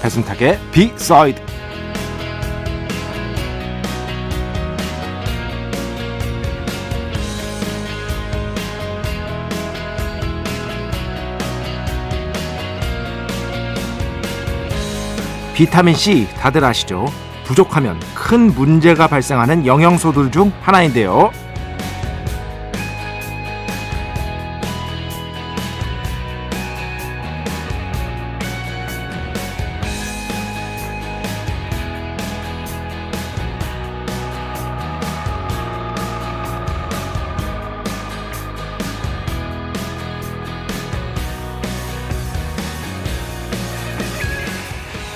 배승탁의 비사이드 비타민 C 다들 아시죠? 부족하면 큰 문제가 발생하는 영양소들 중 하나인데요.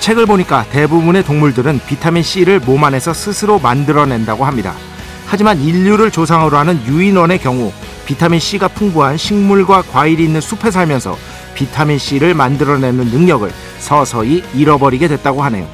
책을 보니까 대부분의 동물들은 비타민 C를 몸 안에서 스스로 만들어낸다고 합니다. 하지만 인류를 조상으로 하는 유인원의 경우 비타민 C가 풍부한 식물과 과일이 있는 숲에 살면서 비타민 C를 만들어내는 능력을 서서히 잃어버리게 됐다고 하네요.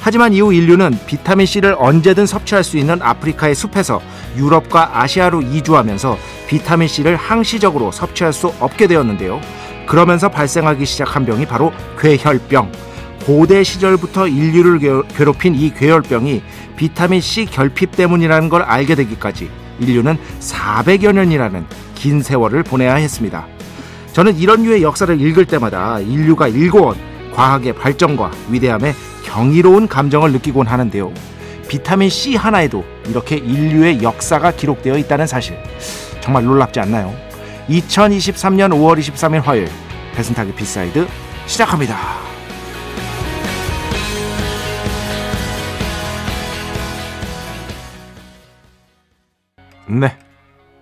하지만 이후 인류는 비타민 C를 언제든 섭취할 수 있는 아프리카의 숲에서 유럽과 아시아로 이주하면서 비타민 C를 항시적으로 섭취할 수 없게 되었는데요. 그러면서 발생하기 시작한 병이 바로 괴혈병. 고대 시절부터 인류를 괴롭힌 이 괴혈병이 비타민 C 결핍 때문이라는 걸 알게 되기까지 인류는 400여 년이라는 긴 세월을 보내야 했습니다. 저는 이런 류의 역사를 읽을 때마다 인류가 일궈온 과학의 발전과 위대함에 경이로운 감정을 느끼곤 하는데요. 비타민 C 하나에도 이렇게 인류의 역사가 기록되어 있다는 사실 정말 놀랍지 않나요? 2023년 5월 23일 화요일 배순탁의 B side 시작합니다. 네.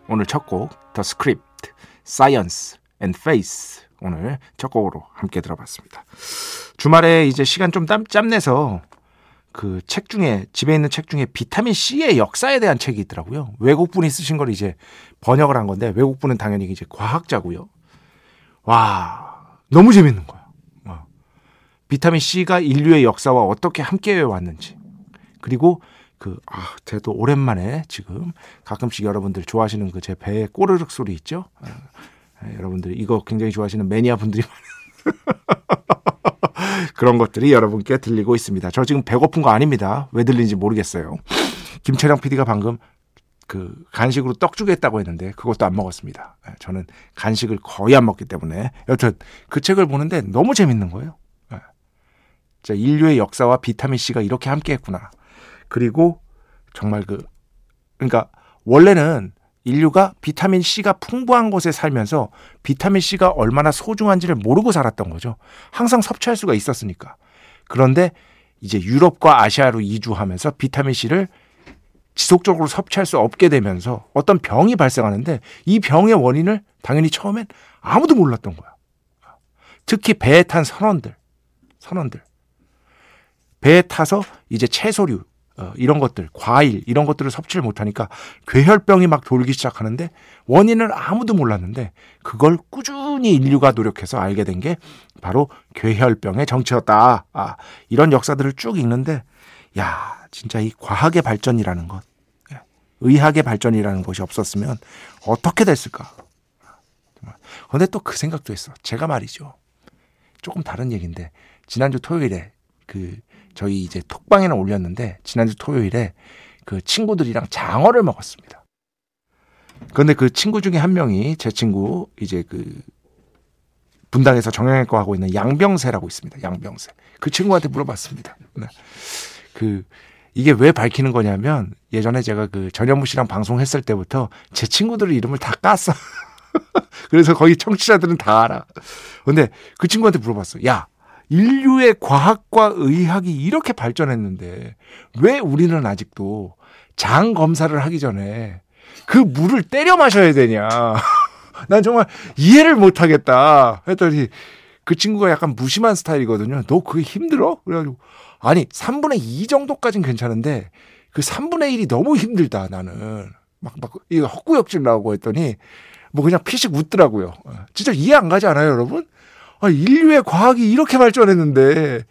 오늘 첫 곡, The Script, Science and Faith. 오늘 첫 곡으로 함께 들어봤습니다. 주말에 이제 시간 좀 짬, 짬내서 그 책 중에, 집에 있는 책 중에 비타민 C의 역사에 대한 책이 있더라고요. 외국분이 쓰신 걸 이제 번역을 한 건데, 외국분은 당연히 이제 과학자고요. 와, 너무 재밌는 거야. 어. 비타민 C가 인류의 역사와 어떻게 함께 왔는지. 그리고 그, 아, 저도 오랜만에 지금 가끔씩 여러분들 좋아하시는 그 제 배의 꼬르륵 소리 있죠? 아, 아, 여러분들 이거 굉장히 좋아하시는 매니아 분들이 그런 것들이 여러분께 들리고 있습니다. 저 지금 배고픈 거 아닙니다. 왜 들리는지 모르겠어요. 김철영 PD가 방금 그 간식으로 떡 주겠다고 했는데 그것도 안 먹었습니다. 아, 저는 간식을 거의 안 먹기 때문에 여튼 그 책을 보는데 너무 재밌는 거예요. 자, 인류의 역사와 비타민 C가 이렇게 함께 했구나. 그리고 정말 그 그러니까 원래는 인류가 비타민 C가 풍부한 곳에 살면서 비타민 C가 얼마나 소중한지를 모르고 살았던 거죠. 항상 섭취할 수가 있었으니까. 그런데 이제 유럽과 아시아로 이주하면서 비타민 C를 지속적으로 섭취할 수 없게 되면서 어떤 병이 발생하는데 이 병의 원인을 당연히 처음엔 아무도 몰랐던 거야. 특히 배에 탄 선원들, 선원들. 배에 타서 이제 채소류, 어, 이런 것들, 과일 이런 것들을 섭취를 못하니까 괴혈병이 막 돌기 시작하는데 원인을 아무도 몰랐는데 그걸 꾸준히 인류가 노력해서 알게 된 게 바로 괴혈병의 정체였다. 아, 이런 역사들을 쭉 읽는데 야 진짜 이 과학의 발전이라는 것, 예, 의학의 발전이라는 것이 없었으면 어떻게 됐을까? 그런데 또 그 생각도 했어. 제가 말이죠. 조금 다른 얘기인데 지난주 토요일에 그 저희 이제 톡방에는 올렸는데 지난주 토요일에 그 친구들이랑 장어를 먹었습니다. 그런데 그 친구 중에 한 명이 제 친구 이제 그 분당에서 정형외과 하고 있는 양병세라고 있습니다. 양병세. 그 친구한테 물어봤습니다. 네. 그 이게 왜 밝히는 거냐면 예전에 제가 그 전현무 씨랑 방송했을 때부터 제 친구들 이름을 다 깠어. 그래서 거의 청취자들은 다 알아. 근데 그 친구한테 물어봤어. 야, 인류의 과학과 의학이 이렇게 발전했는데 왜 우리는 아직도 장 검사를 하기 전에 그 물을 때려 마셔야 되냐. 난 정말 이해를 못 하겠다. 했더니 그 친구가 약간 무심한 스타일이거든요. 너 그게 힘들어? 그래가지고 아니 3분의 2 정도까진 괜찮은데 그 3분의 1이 너무 힘들다 나는 막 막 이거 헛구역질 나오고 했더니 뭐 그냥 피식 웃더라고요. 어, 진짜 이해 안 가지 않아요, 여러분? 아, 인류의 과학이 이렇게 발전했는데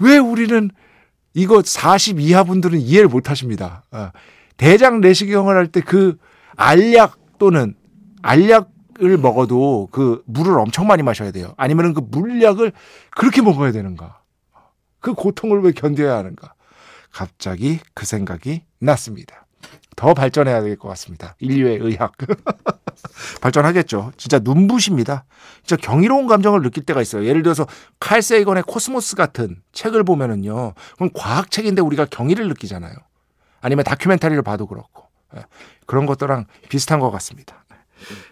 왜 우리는 이거 40 이하 분들은 이해를 못 하십니다. 아, 대장 내시경을 할 때 그 알약 또는 알약을 먹어도 그 물을 엄청 많이 마셔야 돼요. 아니면은 그 물약을 그렇게 먹어야 되는가? 그 고통을 왜 견뎌야 하는가? 갑자기 그 생각이 났습니다. 더 발전해야 될 것 같습니다. 인류의 의학. 발전하겠죠. 진짜 눈부십니다. 진짜 경이로운 감정을 느낄 때가 있어요. 예를 들어서 칼 세이건의 코스모스 같은 책을 보면은요. 그건 과학책인데 우리가 경이를 느끼잖아요. 아니면 다큐멘터리를 봐도 그렇고. 예. 그런 것들랑 비슷한 것 같습니다.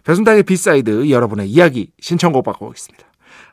배순탁의 B side 여러분의 이야기 신청곡 받고 오겠습니다.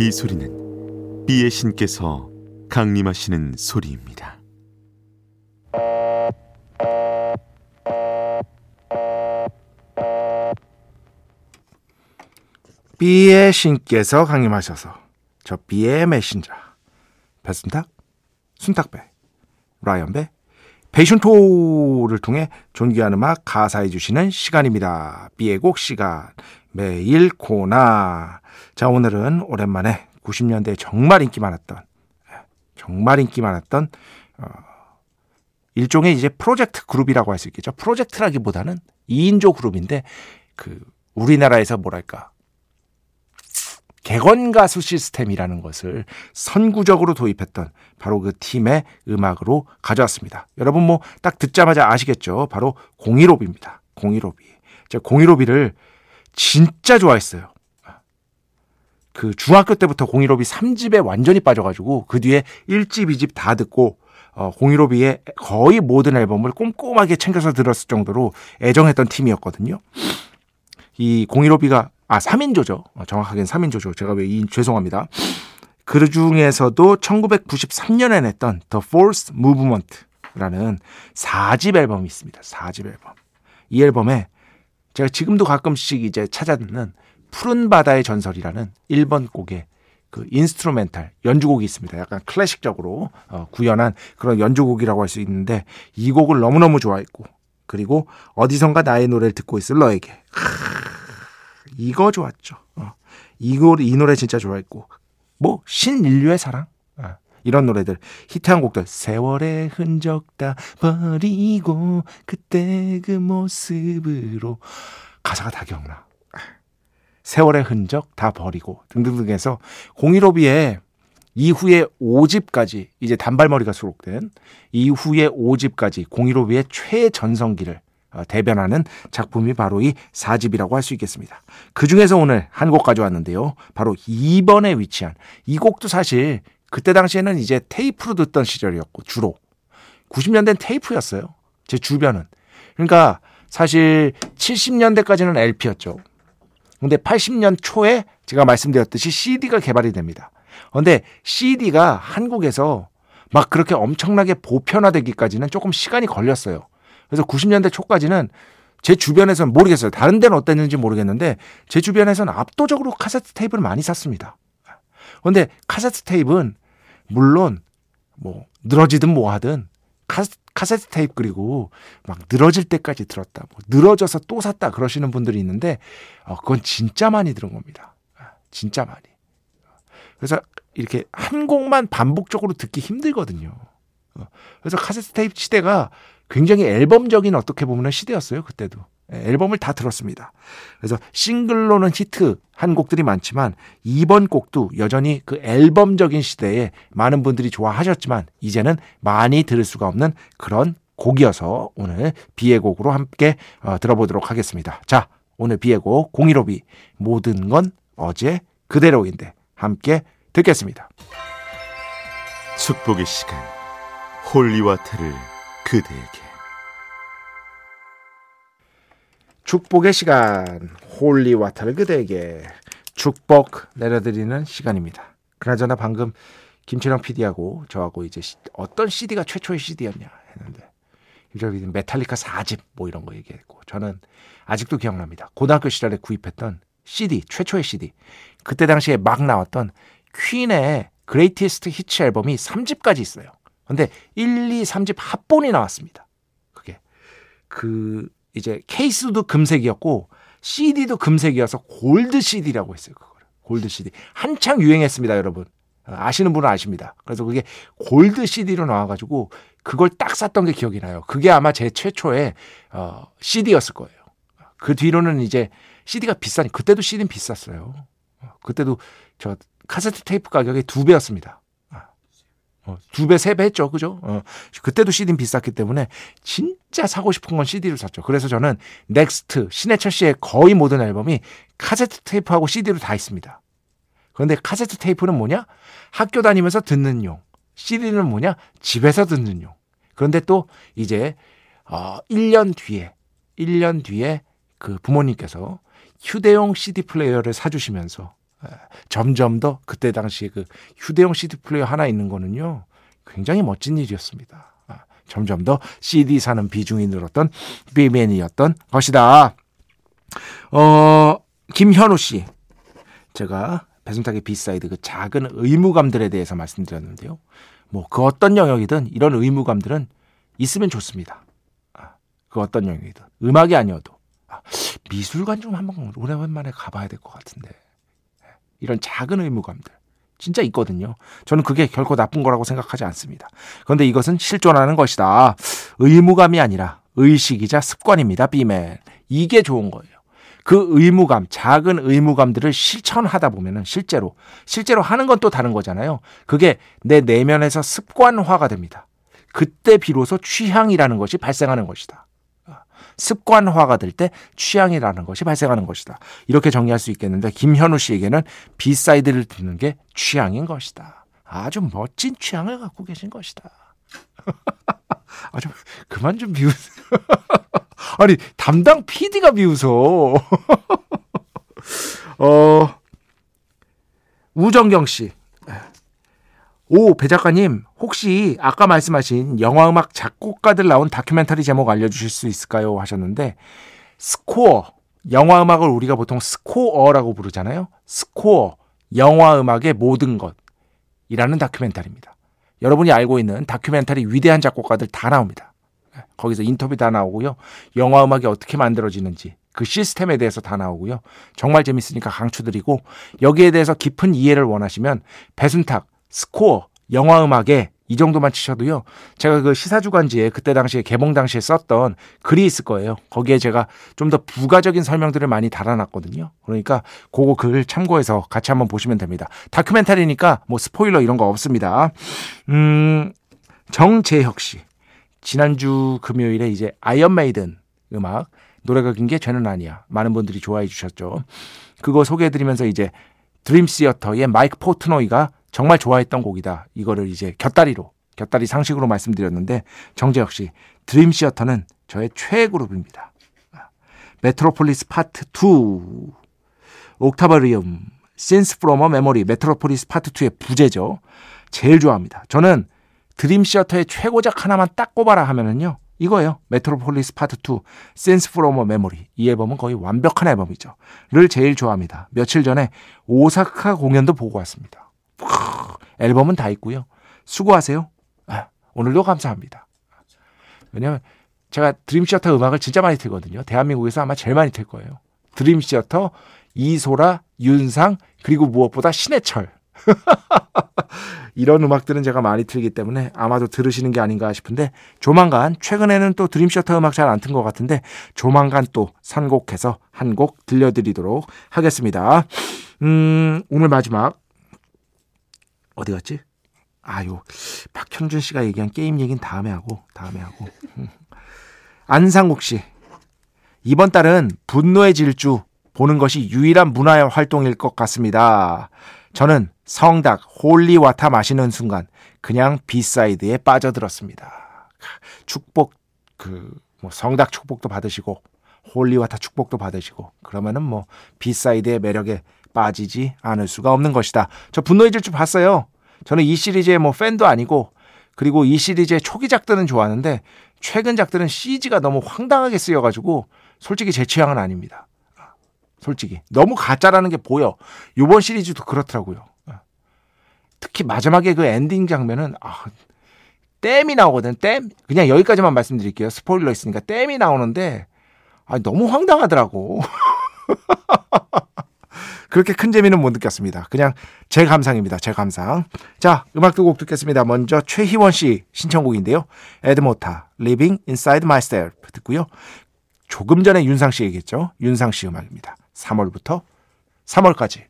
이 소리는 비의 신께서 강림하시는 소리입니다. 비의 신께서 강림하셔서 저 비의 메신저 배순탁, 순탁배, 라이언배, 베이션토를 통해 존귀한 음악 가사해 주시는 시간입니다. 비의 곡 시간 매일 코나 자, 오늘은 오랜만에 90년대에 정말 인기 많았던, 정말 인기 많았던, 어, 일종의 이제 프로젝트 그룹이라고 할 수 있겠죠. 프로젝트라기보다는 2인조 그룹인데, 그, 우리나라에서 뭐랄까, 객원 가수 시스템이라는 것을 선구적으로 도입했던 바로 그 팀의 음악으로 가져왔습니다. 여러분 뭐 딱 듣자마자 아시겠죠? 바로 공일오비입니다. 공일오비. 제가 공일오비를 진짜 좋아했어요. 그 중학교 때부터 공일오비 3집에 완전히 빠져가지고 그 뒤에 1집, 2집 다 듣고 어, 공일오비의 거의 모든 앨범을 꼼꼼하게 챙겨서 들었을 정도로 애정했던 팀이었거든요. 이 공일오B가 아 3인조죠. 어, 정확하게는 3인조죠. 제가 왜 이, 죄송합니다. 그 중에서도 1993년에 냈던 The Fourth Movement라는 4집 앨범이 있습니다. 4집 앨범. 이 앨범에 제가 지금도 가끔씩 이제 찾아 듣는 푸른 바다의 전설이라는 1번 곡의 그 instrumental 연주곡이 있습니다. 약간 클래식적으로 어, 구현한 그런 연주곡이라고 할 수 있는데 이 곡을 너무너무 좋아했고 그리고 어디선가 나의 노래를 듣고 있을 너에게 하, 이거 좋았죠. 어, 이거 이 노래 진짜 좋아했고. 뭐 신인류의 사랑? 어, 이런 노래들. 히트한 곡들. 세월의 흔적 다 버리고 그때 그 모습으로. 가사가 다 기억나. 세월의 흔적 다 버리고 등등등 해서 공일오비의 이후에 5집까지 이제 단발머리가 수록된 이후에 5집까지 공일오비의 최전성기를 어, 대변하는 작품이 바로 이 4집이라고 할 수 있겠습니다. 그 중에서 오늘 한 곡 가져왔는데요. 바로 2번에 위치한 이 곡도 사실 그때 당시에는 이제 테이프로 듣던 시절이었고 주로 90년대는 테이프였어요. 제 주변은. 그러니까 사실 70년대까지는 LP였죠. 근데 80년 초에 제가 말씀드렸듯이 CD가 개발이 됩니다. 근데 CD가 한국에서 막 그렇게 엄청나게 보편화되기까지는 조금 시간이 걸렸어요. 그래서 90년대 초까지는 제 주변에서는 모르겠어요. 다른 데는 어땠는지 모르겠는데 제 주변에서는 압도적으로 카세트 테이프를 많이 샀습니다. 근데 카세트 테이프는 물론 뭐 늘어지든 뭐 하든 카스, 카세트 테이프 그리고 막 늘어질 때까지 들었다. 뭐 늘어져서 또 샀다 그러시는 분들이 있는데 어, 그건 진짜 많이 들은 겁니다. 아, 진짜 많이. 그래서 이렇게 한 곡만 반복적으로 듣기 힘들거든요. 어, 그래서 카세트 테이프 시대가 굉장히 앨범적인 어떻게 보면 시대였어요. 그때도. 예, 앨범을 다 들었습니다. 그래서 싱글로는 히트한 곡들이 많지만 이번 곡도 여전히 그 앨범적인 시대에 많은 분들이 좋아하셨지만 이제는 많이 들을 수가 없는 그런 곡이어서 오늘 B의 곡으로 함께 어, 들어보도록 하겠습니다. 자, 오늘 B의 곡 015B 모든 건 어제 그대로인데 함께 듣겠습니다. 축복의 시간 holy water를 그대에게 축복의 시간 holy water를 그대에게 축복 내려드리는 시간입니다. 그나저나 방금 김철영 PD하고 저하고 이제 어떤 CD가 최초의 CD였냐 했는데 김철영 PD 메탈리카 4집 뭐 이런 거 얘기했고 저는 아직도 기억납니다. 고등학교 시절에 구입했던 CD 최초의 CD 그때 당시에 막 나왔던 퀸의 Greatest Hits 앨범이 3집까지 있어요. 근데 1, 2, 3집 합본이 나왔습니다. 그게 그 이제 케이스도 금색이었고 CD도 금색이어서 골드 CD라고 했어요. 그거를. 골드 CD. 한창 유행했습니다, 여러분. 아시는 분은 아십니다. 그래서 그게 골드 CD로 나와가지고 그걸 딱 샀던 게 기억이 나요. 그게 아마 제 최초의 어, CD였을 거예요. 그 뒤로는 이제 CD가 비싸니 그때도 CD는 비쌌어요. 그때도 저 카세트 테이프 가격이 두 배였습니다. 어, 두 배, 세 배 했죠. 그죠? 어, 그때도 CD는 비쌌기 때문에 진짜 사고 싶은 건 CD를 샀죠. 그래서 저는 넥스트, 신해철 씨의 거의 모든 앨범이 카세트 테이프하고 CD로 다 있습니다. 그런데 카세트 테이프는 뭐냐? 학교 다니면서 듣는 용. CD는 뭐냐? 집에서 듣는 용. 그런데 또 이제 어 1년 뒤에 1년 뒤에 그 부모님께서 휴대용 CD 플레이어를 사주시면서 점점 더 그때 당시에 그 휴대용 CD 플레이어 하나 있는 거는요 굉장히 멋진 일이었습니다. 아, 점점 더 CD 사는 비중이 늘었던 비맨이었던 것이다. 어 김현우 씨 제가 배순탁의 B side 그 작은 의무감들에 대해서 말씀드렸는데요. 뭐 그 어떤 영역이든 이런 의무감들은 있으면 좋습니다. 아, 그 어떤 영역이든 음악이 아니어도 아, 미술관 좀 한번 오랜만에 가봐야 될 것 같은데. 이런 작은 의무감들 진짜 있거든요. 저는 그게 결코 나쁜 거라고 생각하지 않습니다. 그런데 이것은 실존하는 것이다. 의무감이 아니라 의식이자 습관입니다. 비맨. 이게 좋은 거예요. 그 의무감, 작은 의무감들을 실천하다 보면은 실제로, 실제로 하는 건 또 다른 거잖아요. 그게 내 내면에서 습관화가 됩니다. 그때 비로소 취향이라는 것이 발생하는 것이다. 습관화가 될 때 취향이라는 것이 발생하는 것이다. 이렇게 정리할 수 있겠는데 김현우 씨에게는 B side를 듣는 게 취향인 것이다. 아주 멋진 취향을 갖고 계신 것이다. 아주 그만 좀 비웃으세요. 아니 담당 PD가 비웃어. 어 우정경 씨. 오, 배 작가님, 혹시 아까 말씀하신 영화음악 작곡가들 나온 다큐멘터리 제목 알려주실 수 있을까요? 하셨는데, 스코어, 영화음악을 우리가 보통 스코어라고 부르잖아요. 스코어, 영화음악의 모든 것 이라는 다큐멘터리입니다. 여러분이 알고 있는 다큐멘터리 위대한 작곡가들 다 나옵니다. 거기서 인터뷰 다 나오고요. 영화음악이 어떻게 만들어지는지, 그 시스템에 대해서 다 나오고요. 정말 재밌으니까 강추드리고, 여기에 대해서 깊은 이해를 원하시면, 배순탁, 스코어, 영화 음악에 이 정도만 치셔도요. 제가 그 시사주간지에 그때 당시에 개봉 당시에 썼던 글이 있을 거예요. 거기에 제가 좀 더 부가적인 설명들을 많이 달아놨거든요. 그러니까 그거 글 참고해서 같이 한번 보시면 됩니다. 다큐멘터리니까 뭐 스포일러 이런 거 없습니다. 음, 정재혁 씨. 지난주 금요일에 이제 아이언 메이든 음악 노래가 긴 게 죄는 아니야. 많은 분들이 좋아해 주셨죠. 그거 소개해 드리면서 이제 드림 시어터의 마이크 포트노이가 정말 좋아했던 곡이다. 이거를 이제 곁다리로, 곁다리 상식으로 말씀드렸는데 정재혁 씨, 드림 시어터는 저의 최애 그룹입니다. Metropolis Part 2, Octavarium, Scenes from a Memory, Metropolis Part 2의 부제죠. 제일 좋아합니다. 저는 드림 시어터의 최고작 하나만 딱 꼽아라 하면은요. 이거예요. Metropolis Part 2, Scenes from a Memory. 이 앨범은 거의 완벽한 앨범이죠. 를 제일 좋아합니다. 며칠 전에 오사카 공연도 보고 왔습니다. 앨범은 다 있고요. 수고하세요. 아, 오늘도 감사합니다. 왜냐면 제가 드림시어터 음악을 진짜 많이 틀거든요. 대한민국에서 아마 제일 많이 틀 거예요. 드림시어터, 이소라, 윤상, 그리고 무엇보다 신해철. 이런 음악들은 제가 많이 틀기 때문에 아마도 들으시는 게 아닌가 싶은데 조만간 최근에는 또 드림셔터 음악 잘 안 튼 것 같은데 조만간 또 선곡해서 한 곡 들려드리도록 하겠습니다. 음, 오늘 마지막 어디 갔지? 아유, 박현준 씨가 얘기한 게임 얘기는 다음에 하고 다음에 하고. 음. 안상국 씨. 이번 달은 분노의 질주 보는 것이 유일한 문화 활동일 것 같습니다. 저는 성닭 holy water 마시는 순간 그냥 B side에 빠져들었습니다. 축복 그 뭐 성닭 축복도 받으시고 holy water 축복도 받으시고 그러면은 뭐 B side의 매력에 빠지지 않을 수가 없는 것이다. 저 분노의 질주 봤어요. 저는 이 시리즈의 뭐 팬도 아니고 그리고 이 시리즈의 초기작들은 좋아하는데 최근 작들은 CG가 너무 황당하게 쓰여가지고 솔직히 제 취향은 아닙니다. 솔직히 너무 가짜라는 게 보여. 이번 시리즈도 그렇더라고요. 특히 마지막에 그 엔딩 장면은 아, 댐이 나오거든. 댐 그냥 여기까지만 말씀드릴게요. 스포일러 있으니까 댐이 나오는데 아, 너무 황당하더라고. 그렇게 큰 재미는 못 느꼈습니다. 그냥 제 감상입니다. 제 감상. 자, 음악 두 곡 듣겠습니다. 먼저 최희원 씨 신청곡인데요. 에드모타, Living Inside Myself 듣고요. 조금 전에 윤상 씨 얘기했죠. 윤상 씨 음악입니다. 3월부터 3월까지.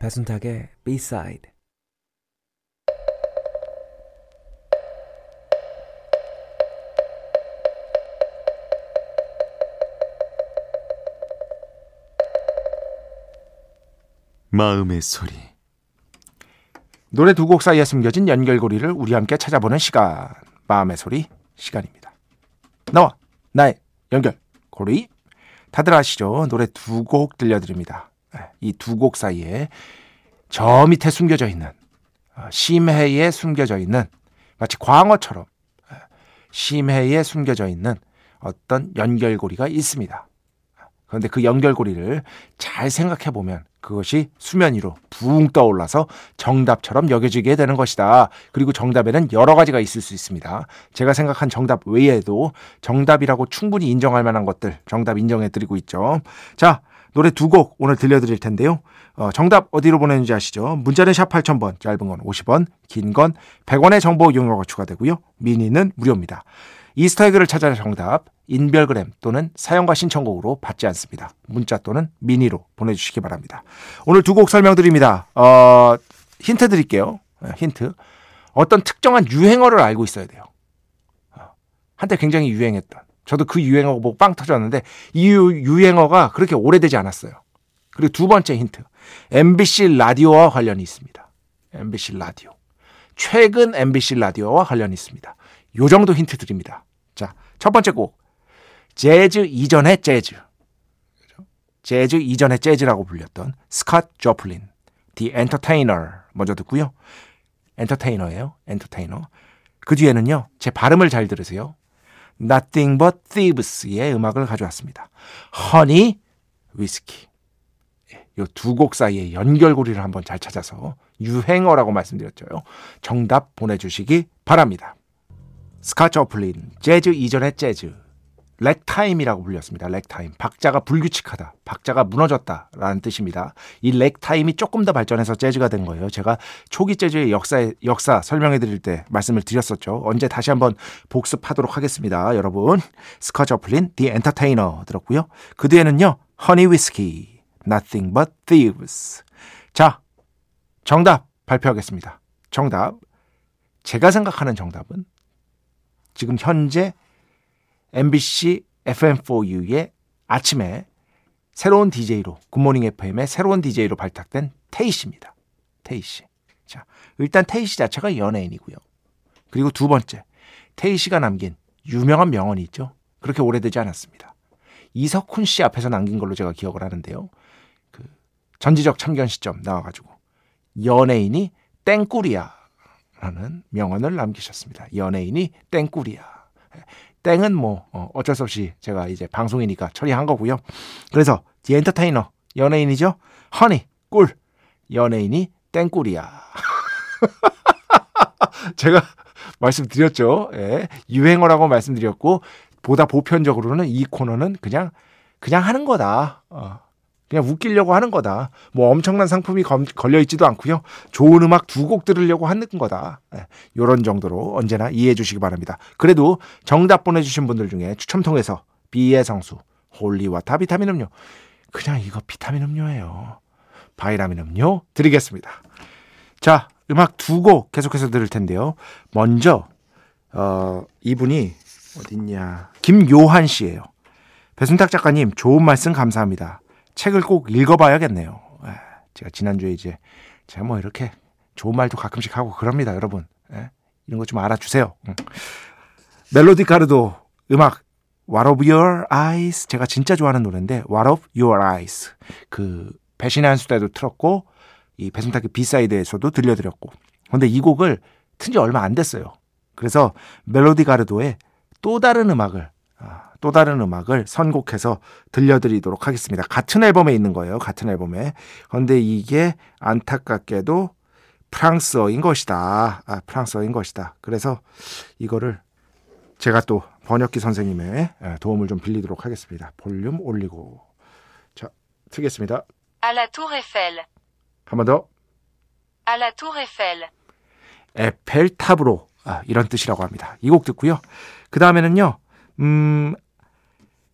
배순탁의 B-side 마음의 소리. 노래 두 곡 사이에 숨겨진 연결고리를 우리 함께 찾아보는 시간. 마음의 소리 시간입니다. 나와 나의 연결고리. 다들 아시죠? 노래 두 곡 들려드립니다. 네, 이두 곡 사이에 저 밑에 숨겨져 있는 어, 심해에 숨겨져 있는 마치 광어처럼 네, 심해에 숨겨져 있는 어떤 연결고리가 있습니다. 그런데 그 연결고리를 잘 생각해 보면 그것이 수면 위로 붕 떠올라서 정답처럼 여겨지게 되는 것이다. 그리고 정답에는 여러 가지가 있을 수 있습니다. 제가 생각한 정답 외에도 정답이라고 충분히 인정할 만한 것들 정답 인정해 드리고 있죠. 자, 노래 두 곡 오늘 들려드릴 텐데요. 어, 정답 어디로 보내는지 아시죠? 문자는 샵 8000번, 짧은 건 50원, 긴 건 100원의 정보 이용료가 추가되고요. 미니는 무료입니다. 이스타에그를 찾아 정답 인별그램 또는 사용과 신청곡으로 받지 않습니다. 문자 또는 미니로 보내주시기 바랍니다. 오늘 두 곡 설명드립니다. 어, 힌트 드릴게요. 네, 힌트. 어떤 특정한 유행어를 알고 있어야 돼요. 어, 한때 굉장히 유행했던. 저도 그 유행어 보고 빵 터졌는데 이 유행어가 그렇게 오래되지 않았어요. 그리고 두 번째 힌트. MBC 라디오와 관련이 있습니다. MBC 라디오. 최근 MBC 라디오와 관련이 있습니다. 요 정도 힌트 드립니다. 자, 첫 번째 곡. 재즈 이전의 재즈. 재즈 이전의 재즈라고 불렸던 스캇 조플린, The Entertainer 먼저 듣고요. 엔터테이너예요. 엔터테이너. 그 뒤에는요. 제 발음을 잘 들으세요. Nothing But Thieves의 음악을 가져왔습니다. 허니 위스키. 이 두 곡 사이의 연결고리를 한번 잘 찾아서 유행어라고 말씀드렸죠. 정답 보내주시기 바랍니다. 스카 조플린, 재즈 이전의 재즈. 래그타임이라고 불렸습니다. 래그타임. 박자가 불규칙하다. 박자가 무너졌다 라는 뜻입니다. 이 래그타임이 조금 더 발전해서 재즈가 된 거예요. 제가 초기 재즈의 역사 역사 설명해 드릴 때 말씀을 드렸었죠. 언제 다시 한번 복습하도록 하겠습니다. 여러분. 스캇 조플린 The Entertainer 들었고요. 그 뒤에는요. Honey Whiskey Nothing But Thieves. 자, 정답 발표하겠습니다. 정답. 제가 생각하는 정답은 지금 현재 MBC FM4U의 아침에 새로운 DJ로 굿모닝 FM의 새로운 DJ로 발탁된 테이 씨입니다. 테이 씨. 자, 일단 테이 씨 자체가 연예인이고요. 그리고 두 번째, 테이 씨가 남긴 유명한 명언이 있죠. 그렇게 오래되지 않았습니다. 이석훈 씨 앞에서 남긴 걸로 제가 기억을 하는데요. 그 전지적 참견 시점 나와가지고 연예인이 땡꿀이야 라는 명언을 남기셨습니다. 연예인이 땡꿀이야. 땡은 뭐 어, 어쩔 수 없이 제가 이제 방송이니까 처리한 거고요. 그래서 디 엔터테이너 연예인이죠? 허니, 꿀. 연예인이 땡꿀이야. 제가 말씀드렸죠. 예. 유행어라고 말씀드렸고, 보다 보편적으로는 이 코너는 그냥, 그냥 하는 거다. 어. 그냥 웃기려고 하는 거다. 뭐 엄청난 상품이 걸려 있지도 않고요. 좋은 음악 두 곡 들으려고 하는 거다. 예, 요런 정도로 언제나 이해해 주시기 바랍니다. 그래도 정답 보내주신 분들 중에 추첨 통해서 비의 성수, holy water 비타민 음료. 그냥 이거 비타민 음료예요. 바이라민 음료 드리겠습니다. 자, 음악 두 곡 계속해서 들을 텐데요. 먼저 어, 이분이 어딨냐. 김요한 씨예요. 배순탁 작가님 좋은 말씀 감사합니다. 책을 꼭 읽어봐야겠네요. 예, 제가 지난주에 이제 제가 뭐 이렇게 좋은 말도 가끔씩 하고 그럽니다, 여러분. 예, 이런 거 좀 알아주세요. 멜로디 가르도 음악 What of Your Eyes 제가 진짜 좋아하는 노래인데 What of Your Eyes 그 배신의 한 수다에도 틀었고 이 배순탁의 B side에서도 들려드렸고 근데 이 곡을 튼 지 얼마 안 됐어요. 그래서 멜로디 가르도의 또 다른 음악을 아, 또 다른 음악을 선곡해서 들려드리도록 하겠습니다. 같은 앨범에 있는 거예요. 같은 앨범에. 그런데 이게 안타깝게도 프랑스어인 것이다. 아, 프랑스어인 것이다. 그래서 이거를 제가 또 번역기 선생님의 도움을 좀 빌리도록 하겠습니다. 볼륨 올리고. 자, 트겠습니다. À la Tour Eiffel. 한번 더. À la Tour Eiffel. 에펠탑으로. 아, 이런 뜻이라고 합니다. 이 곡 듣고요. 그 다음에는요. 음,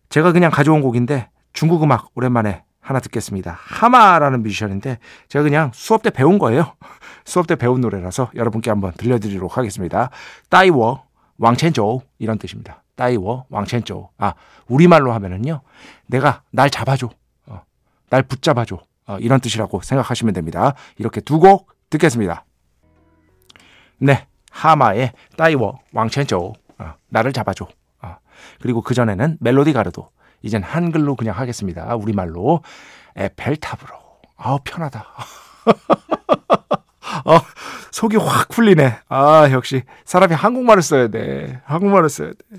제가 그냥 가져온 곡인데 중국 음악 오랜만에 하나 듣겠습니다. 하마라는 뮤지션인데 제가 그냥 수업 때 배운 거예요. 수업 때 배운 노래라서 여러분께 한번 들려드리도록 하겠습니다. 따이워 왕첸조 이런 뜻입니다. 따이워 왕첸조. 아 우리말로 하면은요. 내가 날 잡아줘. 어, 날 붙잡아줘. 어, 이런 뜻이라고 생각하시면 됩니다. 이렇게 두 곡 듣겠습니다. 네. 하마의 따이워 왕첸조. 어, 나를 잡아줘. 그리고 그전에는 멜로디 가르도. 이젠 한글로 그냥 하겠습니다. 우리말로. 에펠탑으로. 아우, 편하다. 어, 속이 확 풀리네. 아, 역시 사람이 한국말을 써야 돼. 한국말을 써야 돼.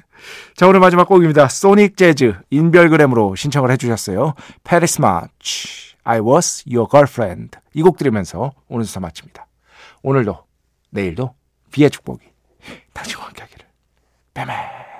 자, 오늘 마지막 곡입니다. 소닉 재즈 인별그램으로 신청을 해주셨어요. Paris March, I was your girlfriend. 이 곡 들으면서 오늘 수사 마칩니다. 오늘도, 내일도 비의 축복이 당신과 함께 하기를. 뱀에.